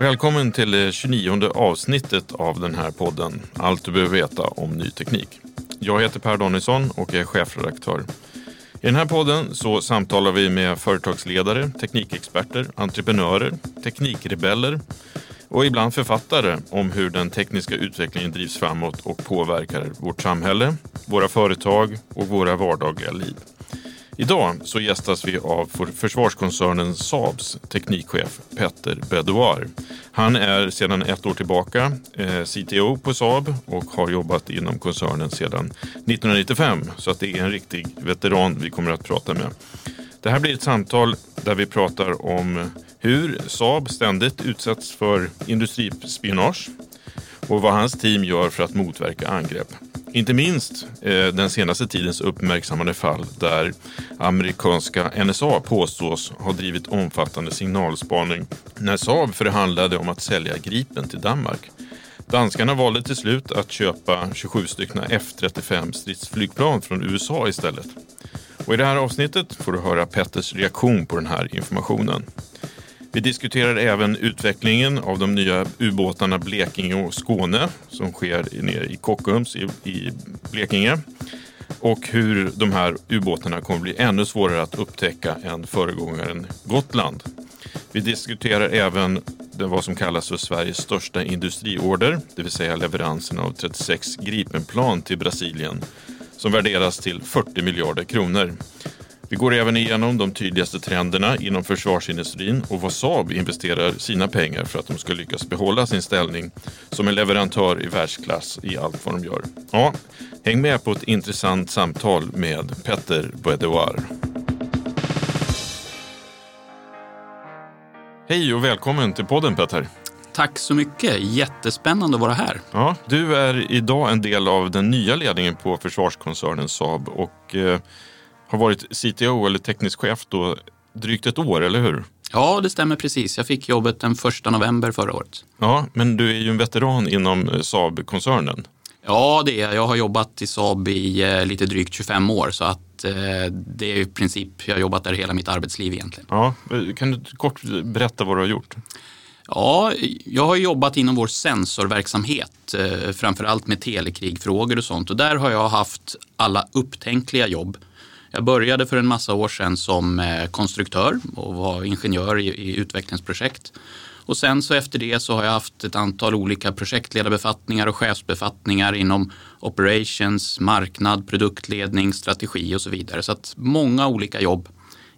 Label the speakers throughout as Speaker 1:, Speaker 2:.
Speaker 1: Välkommen till det 29 avsnittet av den här podden. Allt du behöver veta om ny teknik. Jag heter Per Danielsson och är chefredaktör. I den här podden så samtalar vi med företagsledare, teknikexperter, entreprenörer, teknikrebeller och ibland författare om hur den tekniska utvecklingen drivs framåt och påverkar vårt samhälle, våra företag och våra vardagliga liv. Idag så gästas vi av försvarskoncernen Saabs teknikchef Petter Bedouar. Han är sedan ett år tillbaka eh, CTO på Saab och har jobbat inom koncernen sedan 1995. Så att det är en riktig veteran vi kommer att prata med. Det här blir ett samtal där vi pratar om hur Saab ständigt utsätts för industrispionage och vad hans team gör för att motverka angrepp. Inte minst eh, den senaste tidens uppmärksammade fall där amerikanska NSA påstås ha drivit omfattande signalspaning när Saab förhandlade om att sälja Gripen till Danmark. Danskarna valde till slut att köpa 27 stycken F35 stridsflygplan från USA istället. Och I det här avsnittet får du höra Petters reaktion på den här informationen. Vi diskuterar även utvecklingen av de nya ubåtarna Blekinge och Skåne som sker nere i Kockums i, i Blekinge. Och hur de här ubåtarna kommer bli ännu svårare att upptäcka än föregångaren Gotland. Vi diskuterar även det vad som kallas för Sveriges största industriorder, det vill säga leveransen av 36 Gripenplan till Brasilien som värderas till 40 miljarder kronor. Vi går även igenom de tydligaste trenderna inom försvarsindustrin och vad Saab investerar sina pengar för att de ska lyckas behålla sin ställning som en leverantör i världsklass i allt vad de gör. Ja, häng med på ett intressant samtal med Petter Bedouar. Hej och välkommen till podden Petter.
Speaker 2: Tack så mycket. Jättespännande att vara här.
Speaker 1: Ja, du är idag en del av den nya ledningen på försvarskoncernen Saab och eh, har varit CTO eller teknisk chef då drygt ett år, eller hur?
Speaker 2: Ja, det stämmer precis. Jag fick jobbet den 1 november förra året.
Speaker 1: Ja, men du är ju en veteran inom eh, Saab-koncernen.
Speaker 2: Ja, det är jag. Jag har jobbat i Saab i eh, lite drygt 25 år så att eh, det är i princip, jag har jobbat där hela mitt arbetsliv egentligen.
Speaker 1: Ja, kan du kort berätta vad du har gjort?
Speaker 2: Ja, jag har jobbat inom vår sensorverksamhet, eh, framförallt med telekrigfrågor och sånt. Och där har jag haft alla upptänkliga jobb. Jag började för en massa år sedan som eh, konstruktör och var ingenjör i, i utvecklingsprojekt. Och sen så efter det så har jag haft ett antal olika projektledarbefattningar och chefsbefattningar inom operations, marknad, produktledning, strategi och så vidare. Så att många olika jobb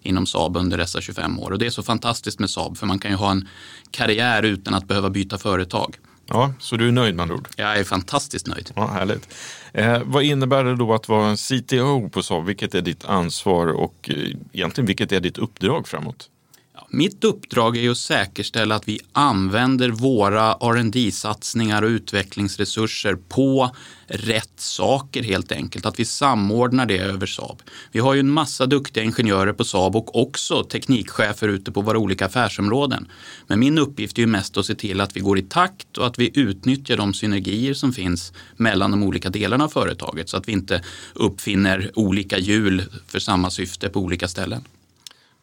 Speaker 2: inom Saab under dessa 25 år. Och det är så fantastiskt med Saab för man kan ju ha en karriär utan att behöva byta företag.
Speaker 1: Ja, så du är nöjd med andra ord?
Speaker 2: Jag är fantastiskt nöjd.
Speaker 1: Ja, härligt. Eh, vad innebär det då att vara en CTO på Saab? Vilket är ditt ansvar och eh, egentligen vilket är ditt uppdrag framåt?
Speaker 2: Mitt uppdrag är att säkerställa att vi använder våra rd satsningar och utvecklingsresurser på rätt saker helt enkelt. Att vi samordnar det över Saab. Vi har ju en massa duktiga ingenjörer på Saab och också teknikchefer ute på våra olika affärsområden. Men min uppgift är ju mest att se till att vi går i takt och att vi utnyttjar de synergier som finns mellan de olika delarna av företaget så att vi inte uppfinner olika hjul för samma syfte på olika ställen.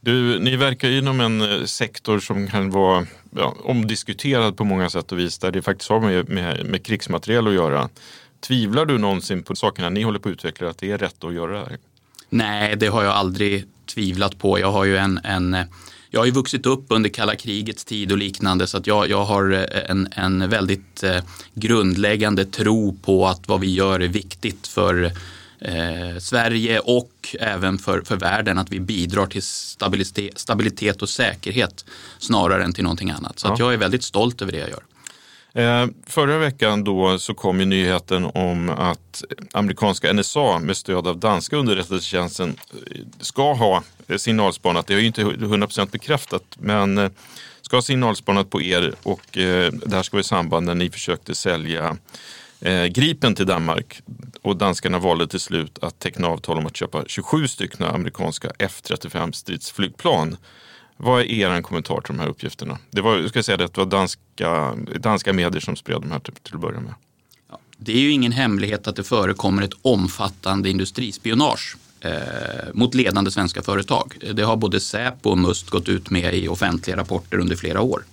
Speaker 1: Du, ni verkar inom en eh, sektor som kan vara ja, omdiskuterad på många sätt och vis där det faktiskt har med, med, med krigsmateriel att göra. Tvivlar du någonsin på sakerna ni håller på att utveckla, att det är rätt att göra det här?
Speaker 2: Nej, det har jag aldrig tvivlat på. Jag har ju en, en jag har ju vuxit upp under kalla krigets tid och liknande så att jag, jag har eh, en, en väldigt eh, grundläggande tro på att vad vi gör är viktigt för eh, Sverige och även för, för världen. Att vi bidrar till stabilitet, stabilitet och säkerhet snarare än till någonting annat. Så ja. jag är väldigt stolt över det jag gör.
Speaker 1: Eh, förra veckan då så kom ju nyheten om att amerikanska NSA med stöd av danska underrättelsetjänsten eh, ska ha signalspanat, det är ju inte 100% bekräftat, men eh, ska ha signalspanat på er och det här ska vara i samband när ni försökte sälja Eh, Gripen till Danmark och danskarna valde till slut att teckna avtal om att köpa 27 stycken amerikanska F35 stridsflygplan. Vad är er kommentar till de här uppgifterna? Det var, jag ska säga det, det var danska, danska medier som spred de här till, till att börja med.
Speaker 2: Ja, det är ju ingen hemlighet att det förekommer ett omfattande industrispionage eh, mot ledande svenska företag. Det har både Säpo och Must gått ut med i offentliga rapporter under flera år.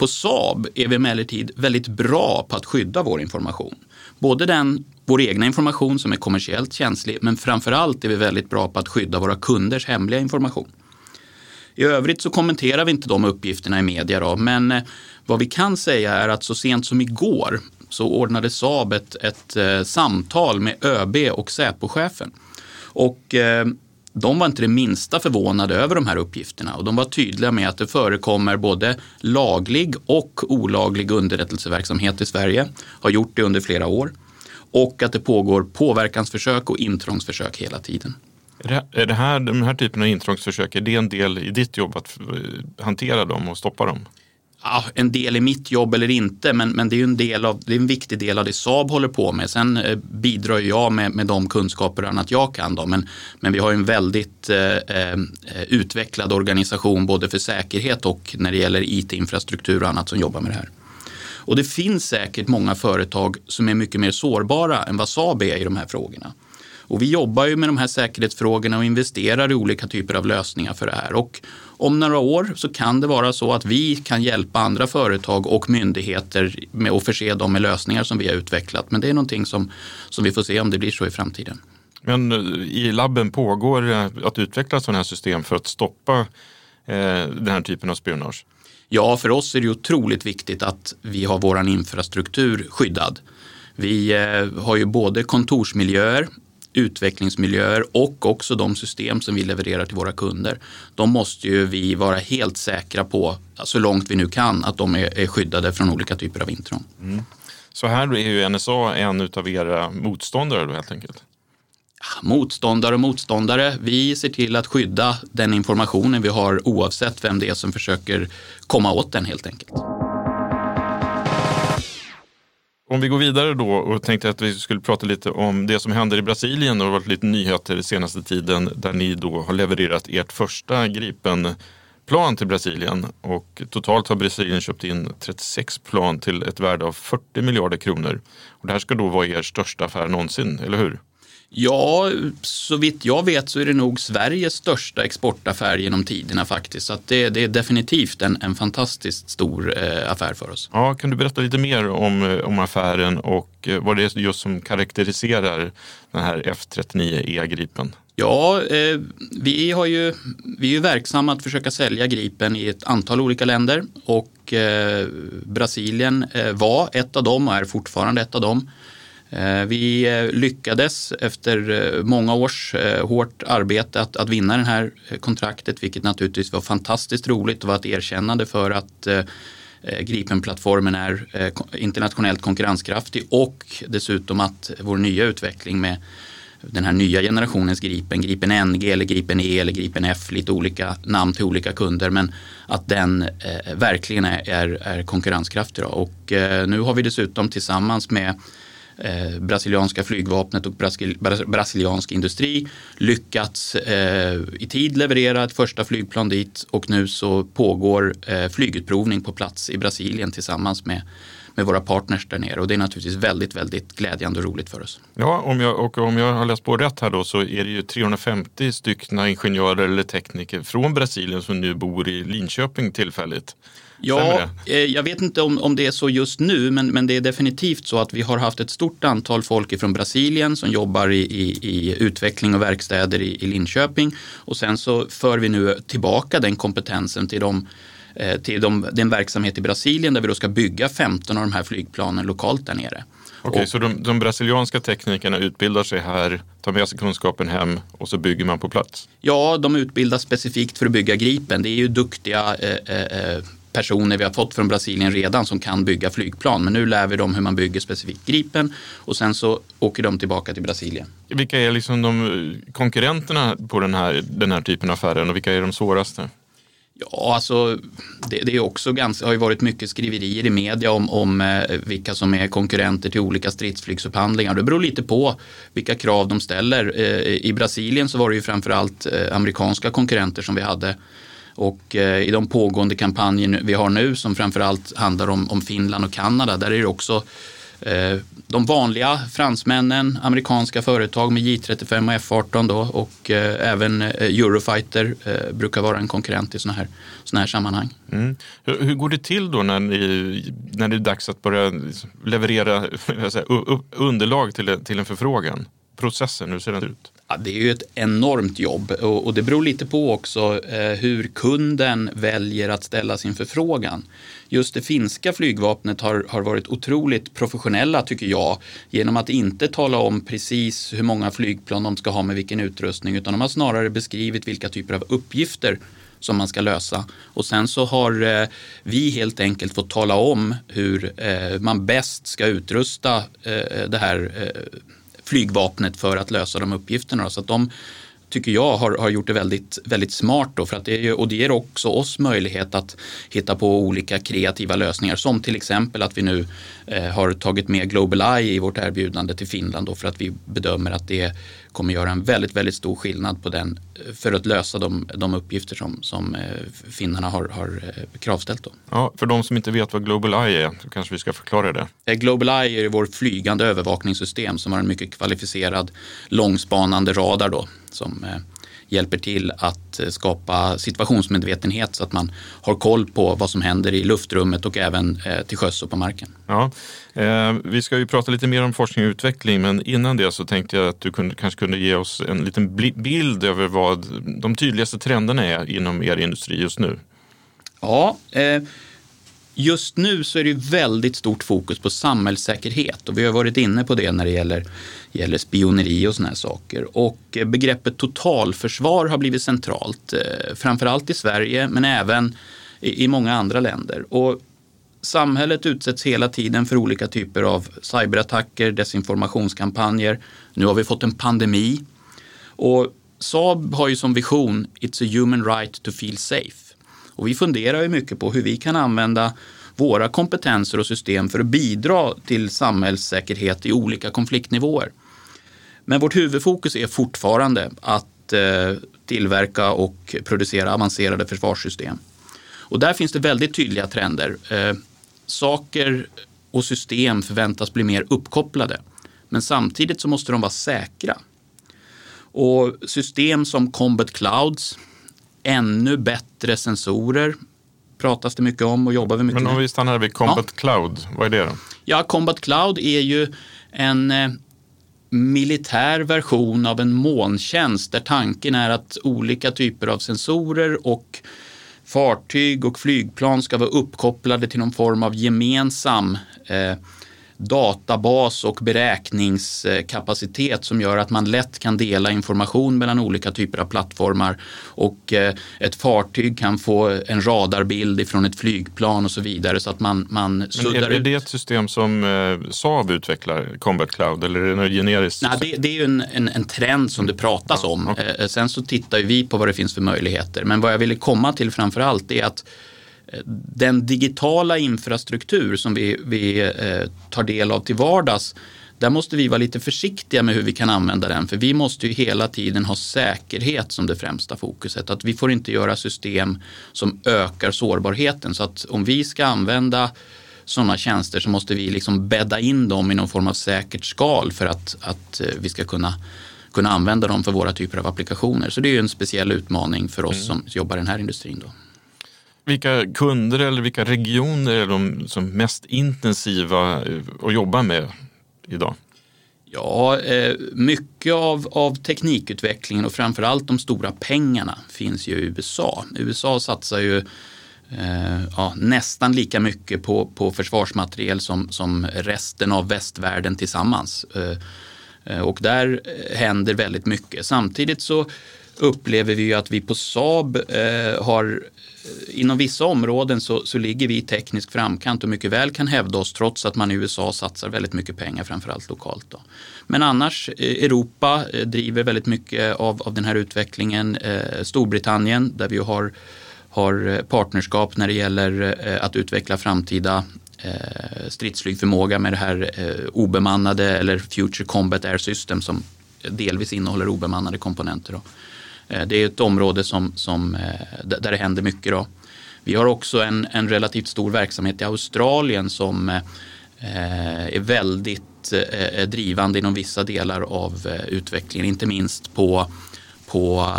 Speaker 2: På Saab är vi emellertid väldigt bra på att skydda vår information. Både den, vår egna information som är kommersiellt känslig, men framförallt är vi väldigt bra på att skydda våra kunders hemliga information. I övrigt så kommenterar vi inte de uppgifterna i media då, men eh, vad vi kan säga är att så sent som igår så ordnade Saab ett, ett eh, samtal med ÖB och Säpochefen. Och eh, de var inte det minsta förvånade över de här uppgifterna och de var tydliga med att det förekommer både laglig och olaglig underrättelseverksamhet i Sverige, har gjort det under flera år och att det pågår påverkansförsök och intrångsförsök hela tiden.
Speaker 1: Är det, här, den här typen av intrångsförsök, är det en del i ditt jobb att eh, hantera dem och stoppa dem?
Speaker 2: Ah, en del i mitt jobb eller inte, men, men det är en, del av, det är en viktig del av det Saab håller på med. Sen eh, bidrar jag med, med de kunskaper och annat jag kan. Då, men, men vi har en väldigt eh, eh, utvecklad organisation både för säkerhet och när det gäller IT-infrastruktur och annat som jobbar med det här. Och det finns säkert många företag som är mycket mer sårbara än vad Saab är i de här frågorna. Och vi jobbar ju med de här säkerhetsfrågorna och investerar i olika typer av lösningar för det här. Och om några år så kan det vara så att vi kan hjälpa andra företag och myndigheter med att förse dem med lösningar som vi har utvecklat. Men det är någonting som, som vi får se om det blir så i framtiden.
Speaker 1: Men eh, i labben pågår att utveckla sådana här system för att stoppa eh, den här typen av spionage?
Speaker 2: Ja, för oss är det otroligt viktigt att vi har vår infrastruktur skyddad. Vi eh, har ju både kontorsmiljöer utvecklingsmiljöer och också de system som vi levererar till våra kunder. De måste ju vi vara helt säkra på, så långt vi nu kan, att de är, skyddade från olika typer av intrång. Mm.
Speaker 1: Så här är ju NSA en av era motståndare då helt enkelt?
Speaker 2: Motståndare och motståndare. Vi ser till att skydda den informationen vi har oavsett vem det är som försöker komma åt den helt enkelt.
Speaker 1: Om vi går vidare då och tänkte att vi skulle prata lite om det som händer i Brasilien. Det har varit lite nyheter den senaste tiden där ni då har levererat ert första Gripen-plan till Brasilien. Och totalt har Brasilien köpt in 36 plan till ett värde av 40 miljarder kronor. Och det här ska då vara er största affär någonsin, eller hur?
Speaker 2: Ja, så vitt jag vet så är det nog Sveriges största exportaffär genom tiderna faktiskt. Så det, det, är definitivt en, en fantastiskt stor eh, affär för oss.
Speaker 1: Ja, kan du berätta lite mer om, eh, om affären och eh, vad det är just som karaktäriserar den här F39E Gripen?
Speaker 2: Ja, eh, vi, har ju, vi är ju verksamma att försöka sälja Gripen i ett antal olika länder och eh, Brasilien eh, var ett av dem och är fortfarande ett av dem. Eh, vi eh, lyckades efter eh, många års hårt arbete att, att vinna det här kontraktet, vilket naturligtvis var fantastiskt roligt och var ett erkännande för att Gripen-plattformen är internationellt konkurrenskraftig och dessutom att vår nya utveckling med den här nya generationens Gripen, Gripen NG eller Gripen E eller Gripen F, lite olika namn till olika kunder, men att den verkligen är, är, är konkurrenskraftig. Då. Och nu har vi dessutom tillsammans med eh, brasilianska flygvapnet och brasil, brasiliansk industri lyckats eh, i tid leverera ett första flygplan dit och nu så pågår eh, flygutprovning på plats i Brasilien tillsammans med med våra partners där nere och det är naturligtvis väldigt, väldigt glädjande och roligt för oss.
Speaker 1: Ja, om jag, och om jag har läst på rätt här då så är det ju 350 stycken ingenjörer eller tekniker från Brasilien som nu bor i Linköping tillfälligt.
Speaker 2: Ja, eh, jag vet inte om, om det är så just nu, men, men det är definitivt så att vi har haft ett stort antal folk från Brasilien som jobbar i, i, i utveckling och verkstäder i, i, Linköping. Och sen så för vi nu tillbaka den kompetensen till, de, eh, till de, den verksamhet i Brasilien där vi då ska bygga 15 av de här flygplanen lokalt där nere.
Speaker 1: Okej, okay, så de, de, brasilianska teknikerna utbildar sig här, tar med sig kunskapen hem och så bygger man på plats?
Speaker 2: Ja, de utbildas specifikt för att bygga Gripen. Det är ju duktiga eh, eh, personer vi har fått från Brasilien redan som kan bygga flygplan. Men nu lär vi dem hur man bygger specifikt Gripen och sen så åker de tillbaka till Brasilien.
Speaker 1: Vilka är liksom de konkurrenterna på den här, den här typen av affärer och vilka är de svåraste?
Speaker 2: Ja, alltså det, det är också ganska, har ju varit mycket skriverier i media om, om eh, vilka som är konkurrenter till olika stridsflygsupphandlingar. Det beror lite på vilka krav de ställer. Eh, I Brasilien så var det ju framförallt eh, amerikanska konkurrenter som vi hade och eh, i de pågående kampanjer vi har nu som framförallt handlar om, om Finland och Kanada, där är det också eh, de vanliga fransmännen, amerikanska företag med J35 och F18 då, och eh, även eh, Eurofighter eh, brukar vara en konkurrent i sådana här, såna här sammanhang.
Speaker 1: Mm. Hur, hur, går det till då när, ni, när det är dags att börja leverera säga, underlag till, till en förfrågan? Processen, hur ser den ut?
Speaker 2: Ja, det är ju ett enormt jobb och, och det beror lite på också eh, hur kunden väljer att ställa sin förfrågan. Just det finska flygvapnet har, har varit otroligt professionella tycker jag genom att inte tala om precis hur många flygplan de ska ha med vilken utrustning utan de har snarare beskrivit vilka typer av uppgifter som man ska lösa. Och sen så har eh, vi helt enkelt fått tala om hur eh, man bäst ska utrusta eh, det här eh, flygvapnet för att lösa de uppgifterna. Så att de tycker jag har, har gjort det väldigt, väldigt smart då, för att det är ju, och det ger också oss möjlighet att hitta på olika kreativa lösningar som till exempel att vi nu eh, har tagit med Global Eye i vårt erbjudande till Finland då, för att vi bedömer att det kommer göra en väldigt, väldigt stor skillnad på den eh, för att lösa de, de uppgifter som, som eh, finnarna har, har eh, kravställt. Då.
Speaker 1: Ja, för de som inte vet vad Global Eye är, så kanske vi ska förklara det.
Speaker 2: Global Eye är vår flygande övervakningssystem som har en mycket kvalificerad långspanande radar då, som hjälper till att skapa situationsmedvetenhet så att man har koll på vad som händer i luftrummet och även till sjöss och på marken.
Speaker 1: Ja, Eh, vi ska ju prata lite mer om forskning och utveckling, men innan det så tänkte jag att du kunde, kanske kunde ge oss en liten bild över vad de tydligaste trenderna är inom er industri just nu.
Speaker 2: Ja, eh, just nu så är det väldigt stort fokus på samhällssäkerhet och vi har varit inne på det när det gäller, gäller spioneri och sådana här saker. Och eh, begreppet totalförsvar har blivit centralt, eh, framförallt i Sverige men även i, i många andra länder. Och Samhället utsätts hela tiden för olika typer av cyberattacker, desinformationskampanjer. Nu har vi fått en pandemi. Och Saab har ju som vision It's a human right to feel safe. Och vi funderar ju mycket på hur vi kan använda våra kompetenser och system för att bidra till samhällssäkerhet i olika konfliktnivåer. Men vårt huvudfokus är fortfarande att eh, tillverka och producera avancerade försvarssystem. Och där finns det väldigt tydliga trender. Eh, saker och system förväntas bli mer uppkopplade. Men samtidigt så måste de vara säkra. Och system som Combat Clouds, ännu bättre sensorer pratas det mycket om och jobbar vi mycket med.
Speaker 1: Men om vi stannar vid Combat ja. Cloud, vad är det då?
Speaker 2: Ja, Combat Cloud är ju en eh, militär version av en molntjänst där tanken är att olika typer av sensorer och fartyg och flygplan ska vara uppkopplade till någon form av gemensam eh, databas och beräkningskapacitet som gör att man lätt kan dela information mellan olika typer av plattformar och eh, ett fartyg kan få en radarbild ifrån ett flygplan och så vidare så att man, man
Speaker 1: suddar är, är det ett system som eh, Saab utvecklar, Combat Cloud, eller är det något generiskt?
Speaker 2: Nej, det, det är ju en, en, en, trend som det pratas om. Okay. Eh, sen så tittar vi på vad det finns för möjligheter. Men vad jag ville komma till framför allt är att den digitala infrastruktur som vi, vi eh, tar del av till vardags där måste vi vara lite försiktiga med hur vi kan använda den. För vi måste ju hela tiden ha säkerhet som det främsta fokuset. Att vi får inte göra system som ökar sårbarheten. Så att om vi ska använda sådana tjänster så måste vi liksom bädda in dem i någon form av säkert skal för att, att eh, vi ska kunna, kunna använda dem för våra typer av applikationer. Så det är ju en speciell utmaning för oss mm. som jobbar i den här industrin. Då.
Speaker 1: Vilka kunder eller vilka regioner är de som mest intensiva eh, att jobba med idag?
Speaker 2: Ja, eh, mycket av, av teknikutvecklingen och framförallt de stora pengarna finns ju i USA. USA satsar ju eh, ja, nästan lika mycket på, på försvarsmateriel som, som resten av västvärlden tillsammans. Eh, och där händer väldigt mycket. Samtidigt så upplever vi att vi på Saab eh, har eh, inom vissa områden så, så ligger vi i teknisk framkant och mycket väl kan hävda oss trots att man i USA satsar väldigt mycket pengar, framförallt lokalt. Då. Men annars, eh, Europa eh, driver väldigt mycket av, av den här utvecklingen. Eh, Storbritannien där vi har, har eh, partnerskap när det gäller att utveckla framtida stridsflygförmåga med det här obemannade eller Future Combat Air System som delvis innehåller obemannade komponenter. Då. Eh, det är ett område som, som, eh, där det händer mycket. Då. Vi har också en, en relativt stor verksamhet i Australien som eh, är väldigt eh, drivande inom vissa delar av utvecklingen, inte minst på, på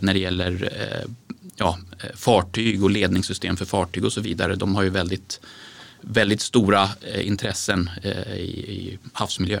Speaker 2: när det gäller ja, fartyg och ledningssystem för fartyg och så vidare. De har ju väldigt, väldigt stora intressen i, i havsmiljö.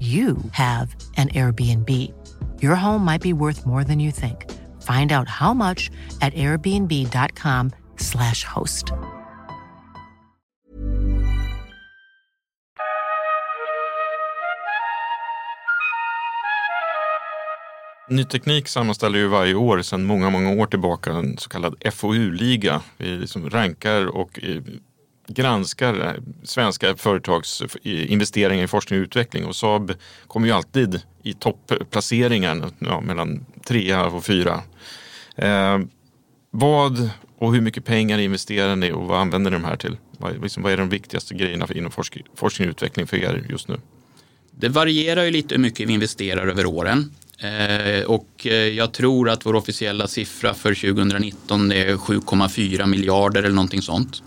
Speaker 3: you have an Airbnb. Your home might be worth more than you think. Find out how much at airbnb.com slash host.
Speaker 1: Ny Teknik sammanställer ju varje år sedan många, många år tillbaka en så kallad FoU-liga. Vi liksom rankar och eh, granskar eh, svenska företags eh, investeringar i forskning och utveckling och Saab kommer ju alltid i topplaceringen ja, mellan trea och fyra. Eh, vad och hur mycket pengar investerar ni och vad använder ni de här till? Vad, liksom, vad är de viktigaste grejerna inom forsk forskning och utveckling för er just nu?
Speaker 2: Det varierar ju lite hur mycket vi investerar över åren. Eh, och eh, jag tror att vår officiella siffra för 2019 är 7,4 miljarder eller någonting sånt.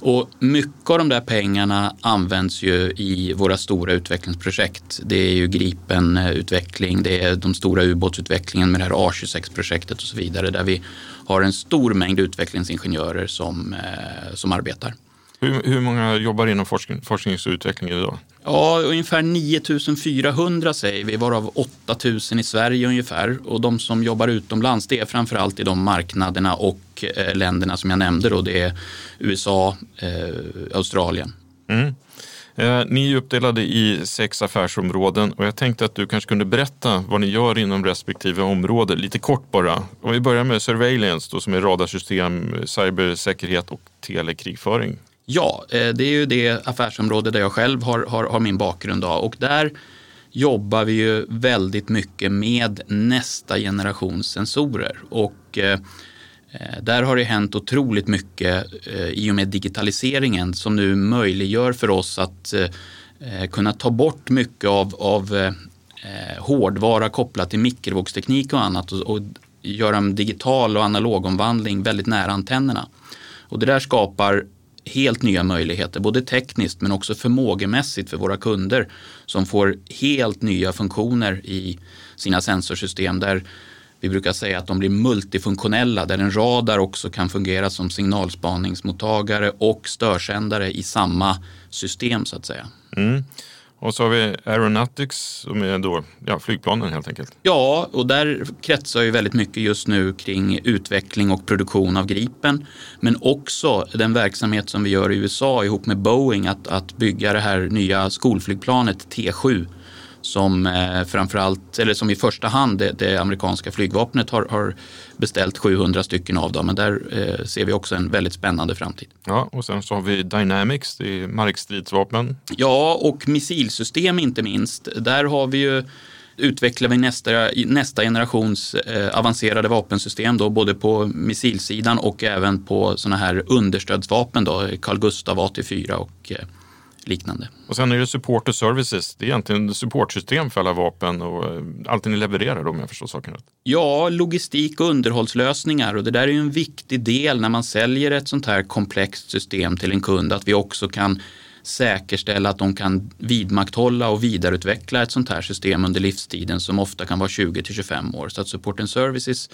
Speaker 2: Och mycket av de där pengarna används ju i våra stora utvecklingsprojekt. Det är ju Gripen-utveckling, det är de stora ubåtsutvecklingen med det här A26-projektet och så vidare där vi har en stor mängd utvecklingsingenjörer som, eh, som arbetar.
Speaker 1: Hur, hur många jobbar inom forskning, forsknings och utveckling idag?
Speaker 2: Ja, ungefär 9400 säger vi, varav 8000 i Sverige ungefär. Och de som jobbar utomlands det är framförallt i de marknaderna och eh, länderna som jag nämnde. Då. Det är USA, eh, Australien.
Speaker 1: Mm. Eh, ni är uppdelade i sex affärsområden och jag tänkte att du kanske kunde berätta vad ni gör inom respektive område, lite kort bara. Om vi börjar med surveillance då, som är radarsystem, cybersäkerhet och telekrigföring.
Speaker 2: Ja, eh, det är ju det affärsområde där jag själv har, har, har min bakgrund av och där jobbar vi ju väldigt mycket med nästa generations sensorer. Och eh, eh, där har det hänt otroligt mycket eh, i och med digitaliseringen som nu möjliggör för oss att eh, eh kunna ta bort mycket av, av eh, eh, hårdvara kopplat till mikrovågsteknik och annat och, och göra en digital och analogomvandling väldigt nära antennerna. Och det där skapar helt nya möjligheter, både tekniskt men också förmågemässigt för våra kunder som får helt nya funktioner i sina sensorsystem där vi brukar säga att de blir multifunktionella där en radar också kan fungera som signalspaningsmottagare och störsändare i samma system så att säga.
Speaker 1: Mm. Och så har vi Aeronautics som är då ja, flygplanen helt enkelt.
Speaker 2: Ja, och där kretsar ju väldigt mycket just nu kring utveckling och produktion av Gripen. Men också den verksamhet som vi gör i USA ihop med Boeing att, att bygga det här nya skolflygplanet T7 som eh, framförallt, eller som i första hand det, det amerikanska flygvapnet har, har, beställt 700 stycken av dem. Men där eh, ser vi också en väldigt spännande framtid.
Speaker 1: Ja, och sen så har vi Dynamics, det är markstridsvapen.
Speaker 2: Ja, och missilsystem inte minst. Där har vi ju utvecklar vi nästa, nästa generations eh, avancerade vapensystem då, både på missilsidan och även på sådana här understödsvapen då, Carl Gustaf AT4 och eh, liknande.
Speaker 1: Och sen är det support och services. Det är egentligen supportsystem för alla vapen och eh, allt ni levererar om jag förstår saken rätt.
Speaker 2: Ja, logistik och underhållslösningar och det där är ju en viktig del när man säljer ett sånt här komplext system till en kund att vi också kan säkerställa att de kan vidmakthålla och vidareutveckla ett sånt här system under livstiden som ofta kan vara 20 till 25 år. Så att support and services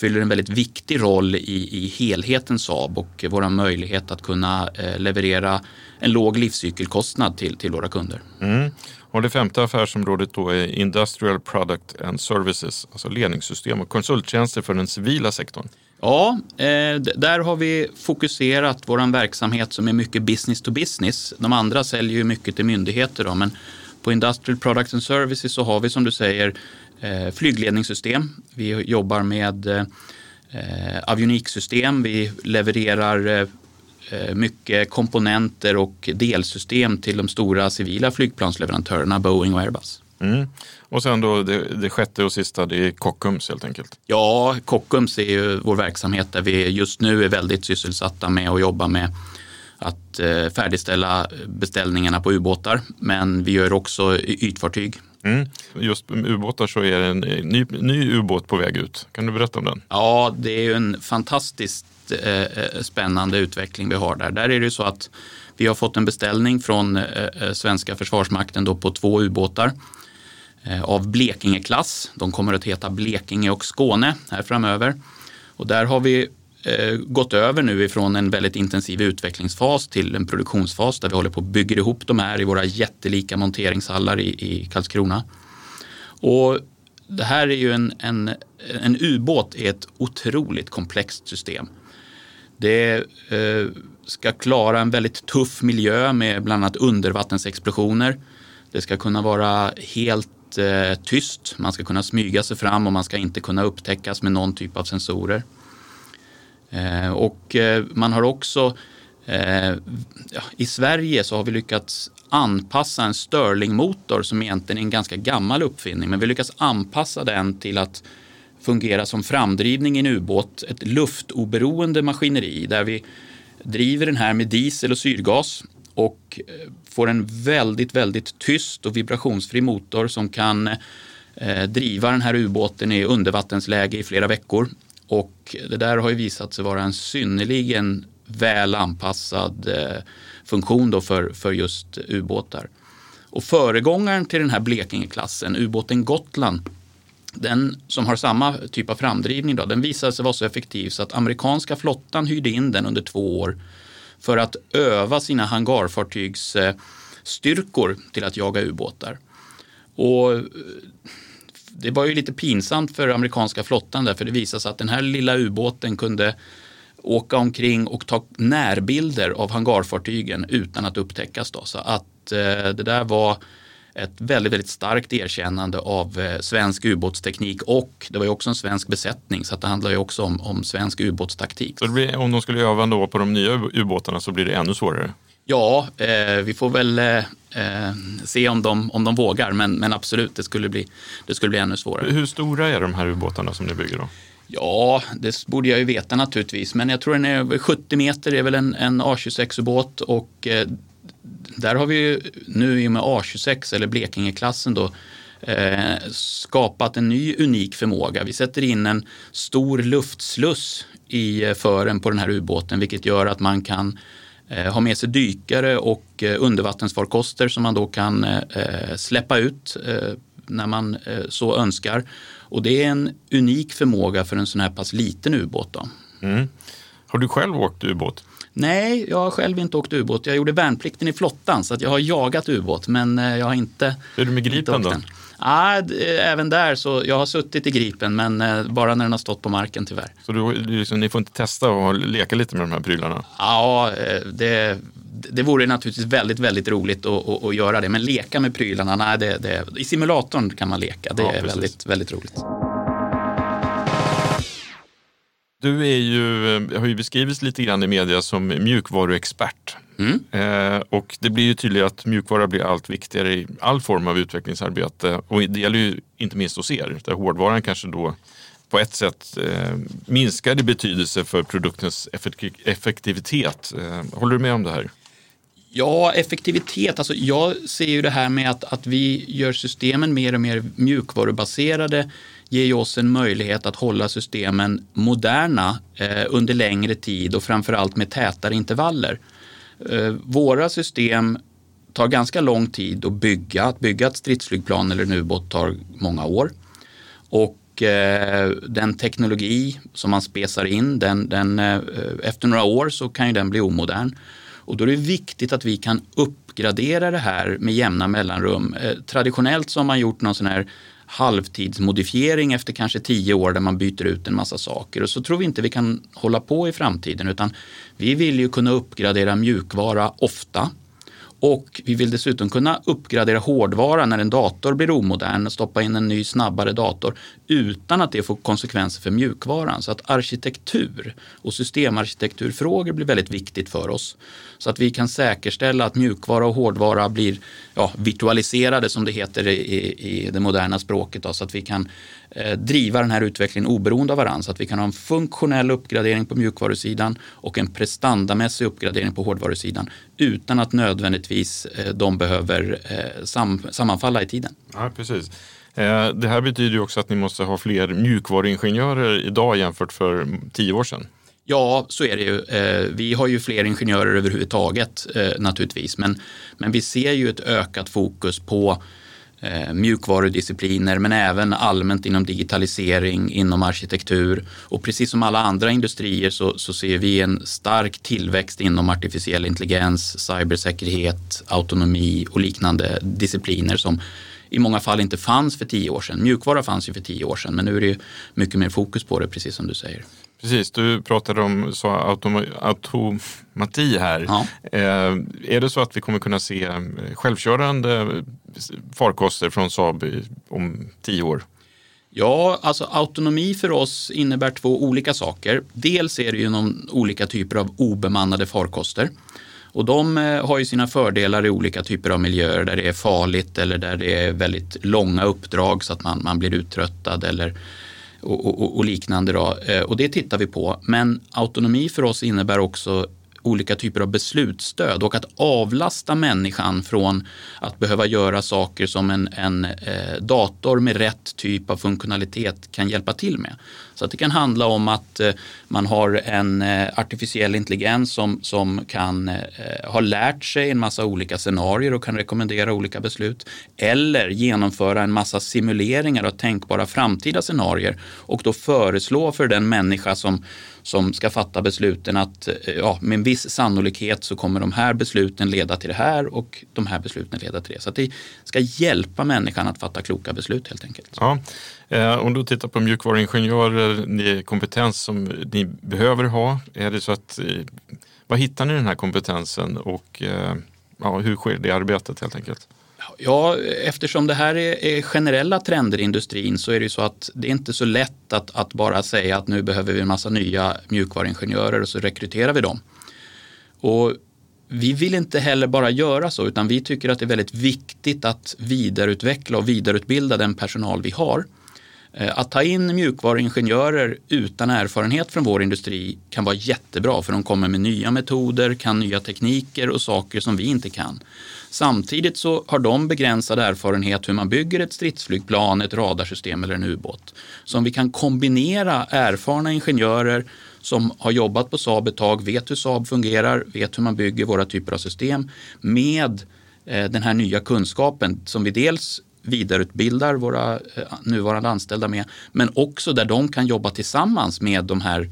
Speaker 2: fyller en väldigt viktig roll i, i helheten Saab och vår möjlighet att kunna eh, leverera en låg livscykelkostnad till, till våra kunder.
Speaker 1: Mm. Och det femte affärsområdet då är Industrial Product and Services, alltså ledningssystem och konsulttjänster för den civila sektorn.
Speaker 2: Ja, eh, där har vi fokuserat vår verksamhet som är mycket business to business. De andra säljer ju mycket till myndigheter då, men på Industrial Products and Services så har vi som du säger flygledningssystem. Vi jobbar med eh, avioniksystem. Vi levererar eh, mycket komponenter och delsystem till de stora civila flygplansleverantörerna Boeing och Airbus.
Speaker 1: Mm. Och sen då det, det sjätte och sista, det är Kockums helt enkelt.
Speaker 2: Ja, Kockums är ju vår verksamhet där vi just nu är väldigt sysselsatta med att jobba med att eh, färdigställa beställningarna på ubåtar. Men vi gör också ytfartyg.
Speaker 1: Mm. Just med ubåtar så är det en ny, ny ubåt på väg ut. Kan du berätta om den?
Speaker 2: Ja, det är ju en fantastiskt eh, spännande utveckling vi har där. Där är det så att vi har fått en beställning från eh, svenska försvarsmakten då på två ubåtar eh, av Blekinge-klass. De kommer att heta Blekinge och Skåne här framöver. Och där har vi eh, Eh, gått över nu ifrån en väldigt intensiv utvecklingsfas till en produktionsfas där vi håller på att bygga ihop de här i våra jättelika monteringshallar i, i Karlskrona. Och det här är ju en, en, en ubåt är ett otroligt komplext system. Det eh, ska klara en väldigt tuff miljö med bland annat undervattensexplosioner. Det ska kunna vara helt eh, tyst. Man ska kunna smyga sig fram och man ska inte kunna upptäckas med någon typ av sensorer. Eh, och eh, man har också eh, ja, i Sverige så har vi lyckats anpassa en stirlingmotor som egentligen är en ganska gammal uppfinning. Men vi lyckas anpassa den till att fungera som framdrivning i en ubåt. Ett luftoberoende maskineri där vi driver den här med diesel och syrgas och eh, får en väldigt, väldigt tyst och vibrationsfri motor som kan eh, driva den här ubåten i undervattensläge i flera veckor. Och det där har ju visat sig vara en synnerligen väl anpassad eh, funktion då för, för just ubåtar. Och föregångaren till den här Blekingeklassen, ubåten Gotland, den som har samma typ av framdrivning, då, den visade sig vara så effektiv så att amerikanska flottan hyrde in den under två år för att öva sina hangarfartygsstyrkor eh, till att jaga ubåtar. Och eh, det var ju lite pinsamt för amerikanska flottan där, för det visade sig att den här lilla ubåten kunde åka omkring och ta närbilder av hangarfartygen utan att upptäckas. Då. Så att eh, det där var ett väldigt, väldigt starkt erkännande av eh, svensk ubåtsteknik och det var ju också en svensk besättning så att det handlar ju också om, om svensk ubåtstaktik.
Speaker 1: Så blir, om de skulle öva då på de nya ubåtarna så blir det ännu svårare?
Speaker 2: Ja, eh, vi får väl eh, eh, se om de, om de vågar men, men absolut, det skulle, bli, det skulle bli ännu svårare.
Speaker 1: Hur stora är de här ubåtarna som ni bygger då?
Speaker 2: Ja, det borde jag ju veta naturligtvis, men jag tror den är över 70 meter, det är väl en, en A26-ubåt och eh, där har vi ju nu i och med A26 eller Blekingeklassen då eh, skapat en ny unik förmåga. Vi sätter in en stor luftsluss i eh, fören på den här ubåten vilket gör att man kan eh, ha med sig dykare och eh, undervattensfarkoster som man då kan eh, släppa ut när man så önskar. Och det är en unik förmåga för en sån här pass liten ubåt. Då.
Speaker 1: Mm. Har du själv åkt ubåt?
Speaker 2: Nej, jag har själv inte åkt ubåt. Jag gjorde värnplikten i flottan så att jag har jagat ubåt men jag har inte
Speaker 1: Hur är det med Gripen då?
Speaker 2: Ah, även där så, jag har suttit i Gripen men eh, bara när den har stått på marken tyvärr.
Speaker 1: Så du, liksom, ni får inte testa och leka lite med de här prylarna?
Speaker 2: Ja, eh, det, det vore naturligtvis väldigt, väldigt roligt att, att, att göra det. Men leka med prylarna, nej, det, det, i simulatorn kan man leka. Det ja, är väldigt, väldigt roligt.
Speaker 1: Du är ju, har ju beskrivits lite grann i media som mjukvaruexpert. Mm. Eh, och det blir ju tydligt att mjukvara blir allt viktigare i all form av utvecklingsarbete. Och det gäller ju inte minst hos er, där hårdvaran kanske då på ett sätt eh, minskar i betydelse för produktens effektivitet. Eh, håller du med om det här?
Speaker 2: Ja, effektivitet. Alltså jag ser ju det här med att, att vi gör systemen mer och mer mjukvarubaserade ger ju oss en möjlighet att hålla systemen moderna eh, under längre tid och framförallt med tätare intervaller. Eh, våra system tar ganska lång tid att bygga. Att bygga ett stridsflygplan eller en ubåt tar många år. Och eh, den teknologi som man spesar in, den, den, eh, efter några år så kan ju den bli omodern. Och då är det viktigt att vi kan uppgradera det här med jämna mellanrum. Eh, traditionellt så har man gjort någon sån här halvtidsmodifiering efter kanske tio år där man byter ut en massa saker. Och så tror vi inte vi kan hålla på i framtiden utan vi vill ju kunna uppgradera mjukvara ofta. Och vi vill dessutom kunna uppgradera hårdvara när en dator blir omodern och stoppa in en ny snabbare dator utan att det får konsekvenser för mjukvaran. Så att arkitektur och systemarkitekturfrågor blir väldigt viktigt för oss. Så att vi kan säkerställa att mjukvara och hårdvara blir ja, virtualiserade som det heter i, i det moderna språket. Då, så att vi kan eh, driva den här utvecklingen oberoende av varandra. Så att vi kan ha en funktionell uppgradering på mjukvarusidan och en prestandamässig uppgradering på hårdvarusidan utan att nödvändigtvis eh, de behöver eh, sam, sammanfalla i tiden.
Speaker 1: Ja, precis. Eh, det här betyder ju också att ni måste ha fler mjukvaruingenjörer idag jämfört för tio år sedan.
Speaker 2: Ja, så är det ju. Eh, vi har ju fler ingenjörer överhuvudtaget eh, naturligtvis, men, men vi ser ju ett ökat fokus på eh, mjukvarudiscipliner men även allmänt inom digitalisering, inom arkitektur och precis som alla andra industrier så, så ser vi en stark tillväxt inom artificiell intelligens, cybersäkerhet, autonomi och liknande discipliner som i många fall inte fanns för tio år sedan. Mjukvara fanns ju för tio år sedan men nu är det ju mycket mer fokus på det precis som du säger.
Speaker 1: Precis, du pratade om så automa automati här.
Speaker 2: Ja.
Speaker 1: Eh, är det så att vi kommer kunna se eh, självkörande farkoster från Saab om tio år?
Speaker 2: Ja, alltså autonomi för oss innebär två olika saker. Dels är det någon olika typer av obemannade farkoster. Och de eh, har ju sina fördelar i olika typer av miljöer där det är farligt eller där det är väldigt långa uppdrag så att man, man blir uttröttad eller och, och, och liknande. Då. Eh, och det tittar vi på. Men autonomi för oss innebär också olika typer av beslutsstöd och att avlasta människan från att behöva göra saker som en, en eh, dator med rätt typ av funktionalitet kan hjälpa till med. Så att det kan handla om att eh, man har en eh, artificiell intelligens som, som kan eh, ha lärt sig en massa olika scenarier och kan rekommendera olika beslut. Eller genomföra en massa simuleringar av tänkbara framtida scenarier och då föreslå för den människa som, som ska fatta besluten att ja, med en viss sannolikhet så kommer de här besluten leda till det här och de här besluten leda till det. Så att det ska hjälpa människan att fatta kloka beslut helt enkelt.
Speaker 1: Ja. Eh, om du tittar på mjukvaruingenjörer, ni kompetens som ni behöver ha, är det så att eh, var hittar ni den här kompetensen och eh, ja, hur sker det arbetet helt enkelt?
Speaker 2: Ja, eftersom det här är, är, generella trender i industrin så är det ju så att det är inte så lätt att, att bara säga att nu behöver vi en massa nya mjukvaruingenjörer och så rekryterar vi dem. Och vi vill inte heller bara göra så utan vi tycker att det är väldigt viktigt att vidareutveckla och vidareutbilda den personal vi har. Eh, att ta in mjukvaruingenjörer utan erfarenhet från vår industri kan vara jättebra för de kommer med nya metoder, kan nya tekniker och saker som vi inte kan. Samtidigt så har de begränsad erfarenhet hur man bygger ett stridsflygplan, ett radarsystem eller en ubåt. Så om vi kan kombinera erfarna ingenjörer som har jobbat på Saab ett tag, vet hur Saab fungerar, vet hur man bygger våra typer av system med eh, den här nya kunskapen som vi dels vidareutbildar våra nuvarande anställda med, men också där de kan jobba tillsammans med de här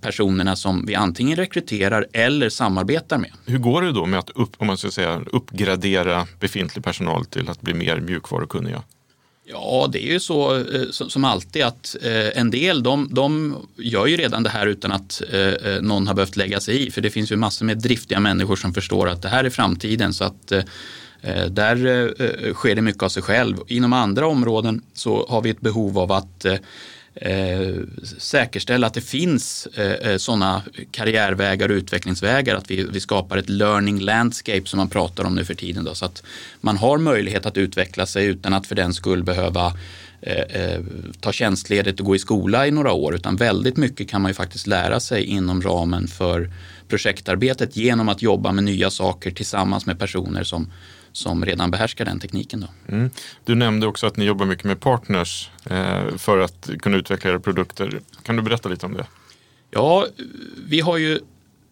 Speaker 2: personerna som vi antingen rekryterar eller samarbetar med.
Speaker 1: Hur går det då med att upp, om man ska säga, uppgradera befintlig personal till att bli mer mjukvarukunniga?
Speaker 2: Ja, det är ju så som alltid att en del de, de gör ju redan det här utan att någon har behövt lägga sig i. För det finns ju massor med driftiga människor som förstår att det här är framtiden. Så att Eh, där eh, eh, sker det mycket av sig själv. Inom andra områden så har vi ett behov av att Eh, säkerställa att det finns eh, sådana karriärvägar och utvecklingsvägar. Att vi, vi skapar ett learning landscape som man pratar om nu för tiden. Då, så att man har möjlighet att utveckla sig utan att för den skull behöva eh, ta tjänstledigt och gå i skola i några år. Utan väldigt mycket kan man ju faktiskt lära sig inom ramen för projektarbetet genom att jobba med nya saker tillsammans med personer som som redan behärskar den tekniken. Då.
Speaker 1: Mm. Du nämnde också att ni jobbar mycket med partners eh, för att kunna utveckla era produkter. Kan du berätta lite om det?
Speaker 2: Ja, vi har ju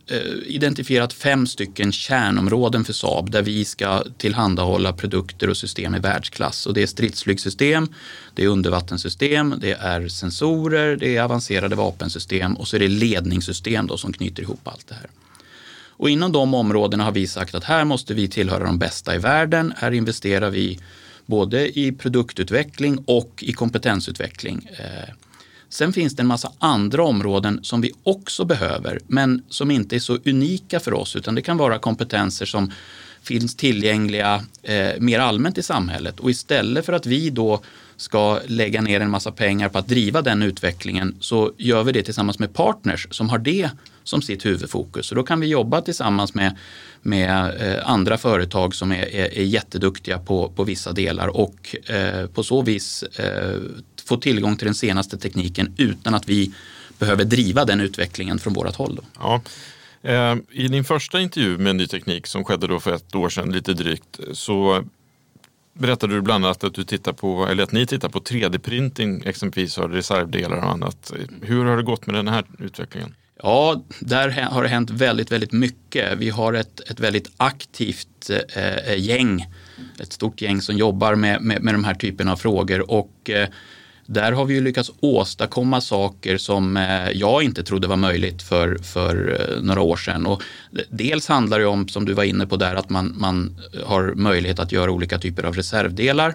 Speaker 2: eh, identifierat fem stycken kärnområden för Saab där vi ska tillhandahålla produkter och system i världsklass. Och det är stridsflygsystem, det är undervattenssystem, det är sensorer, det är avancerade vapensystem och så är det ledningssystem då som knyter ihop allt det här. Och inom de områdena har vi sagt att här måste vi tillhöra de bästa i världen. Här investerar vi både i produktutveckling och i kompetensutveckling. Eh, sen finns det en massa andra områden som vi också behöver men som inte är så unika för oss utan det kan vara kompetenser som finns tillgängliga eh, mer allmänt i samhället och istället för att vi då ska lägga ner en massa pengar på att driva den utvecklingen så gör vi det tillsammans med partners som har det som sitt huvudfokus. Och då kan vi jobba tillsammans med, med eh, andra företag som är, är, är jätteduktiga på, på vissa delar och eh, på så vis eh, få tillgång till den senaste tekniken utan att vi behöver driva den utvecklingen från vårt håll. Då.
Speaker 1: Ja. Eh, I din första intervju med Ny Teknik som skedde då för ett år sedan lite drygt så berättade du bland annat att, du tittar på, eller att ni tittar på 3D-printing exempelvis av reservdelar och annat. Hur har det gått med den här utvecklingen?
Speaker 2: Ja, där har det hänt väldigt, väldigt mycket. Vi har ett, ett väldigt aktivt eh, eh gäng, ett stort gäng som jobbar med, med, med de här typerna av frågor och eh, där har vi ju lyckats åstadkomma saker som eh, jag inte trodde var möjligt för, för eh, några år sedan. Och dels handlar det om, som du var inne på där, att man, man har möjlighet att göra olika typer av reservdelar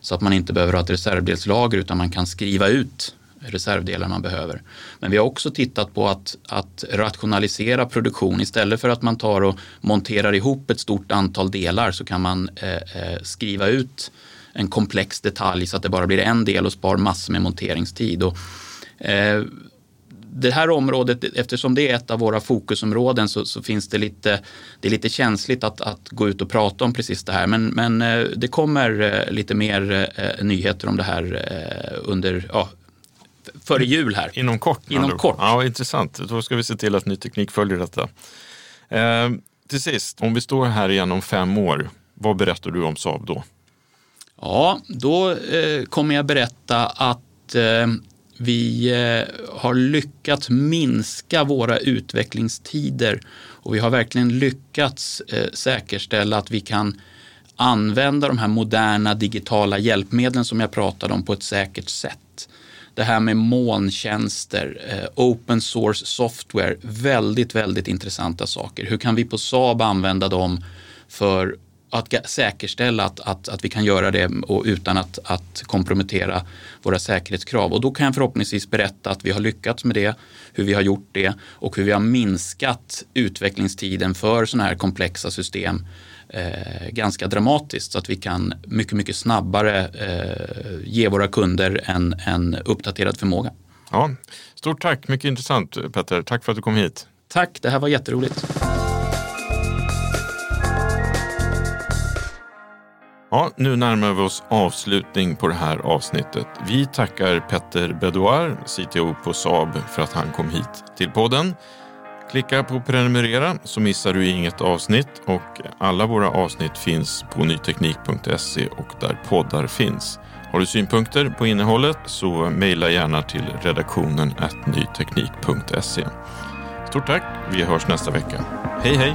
Speaker 2: så att man inte behöver ha ett reservdelslager utan man kan skriva ut reservdelar man behöver. Men vi har också tittat på att, att rationalisera produktion. Istället för att man tar och monterar ihop ett stort antal delar så kan man eh, eh, skriva ut en komplex detalj så att det bara blir en del och spar massor med monteringstid. Och, eh, det här området, eftersom det är ett av våra fokusområden så, så, finns det lite, det är lite känsligt att, att gå ut och prata om precis det här. Men, men eh, det kommer eh, lite mer nyheter om det här under, ja, före jul här.
Speaker 1: Inom kort?
Speaker 2: Inom kort.
Speaker 1: Ja, intressant. Då ska vi se till att ny teknik följer detta. Eh, till sist, om vi står här igen om fem år, vad berättar du om Saab då?
Speaker 2: Ja, då eh, kommer jag berätta att eh, vi eh, har lyckats minska våra utvecklingstider och vi har verkligen lyckats eh, säkerställa att vi kan använda de här moderna digitala hjälpmedlen som jag pratade om på ett säkert sätt. Det här med molntjänster, eh, open source software, väldigt, väldigt intressanta saker. Hur kan vi på Saab använda dem för att säkerställa att, att, att vi kan göra det och utan att, att kompromettera våra säkerhetskrav. Och då kan jag förhoppningsvis berätta att vi har lyckats med det, hur vi har gjort det och hur vi har minskat utvecklingstiden för sådana här komplexa system eh, ganska dramatiskt så att vi kan mycket, mycket snabbare eh, ge våra kunder en, en uppdaterad förmåga.
Speaker 1: Ja, stort tack, mycket intressant Petter. Tack för att du kom hit.
Speaker 2: Tack, det här var jätteroligt.
Speaker 1: Ja, nu närmar vi oss avslutning på det här avsnittet. Vi tackar Petter Bedouar, CTO på Saab, för att han kom hit till podden. Klicka på prenumerera så missar du inget avsnitt och alla våra avsnitt finns på nyteknik.se och där poddar finns. Har du synpunkter på innehållet så mejla gärna till redaktionen nyteknik.se. Stort tack, vi hörs nästa vecka. Hej hej!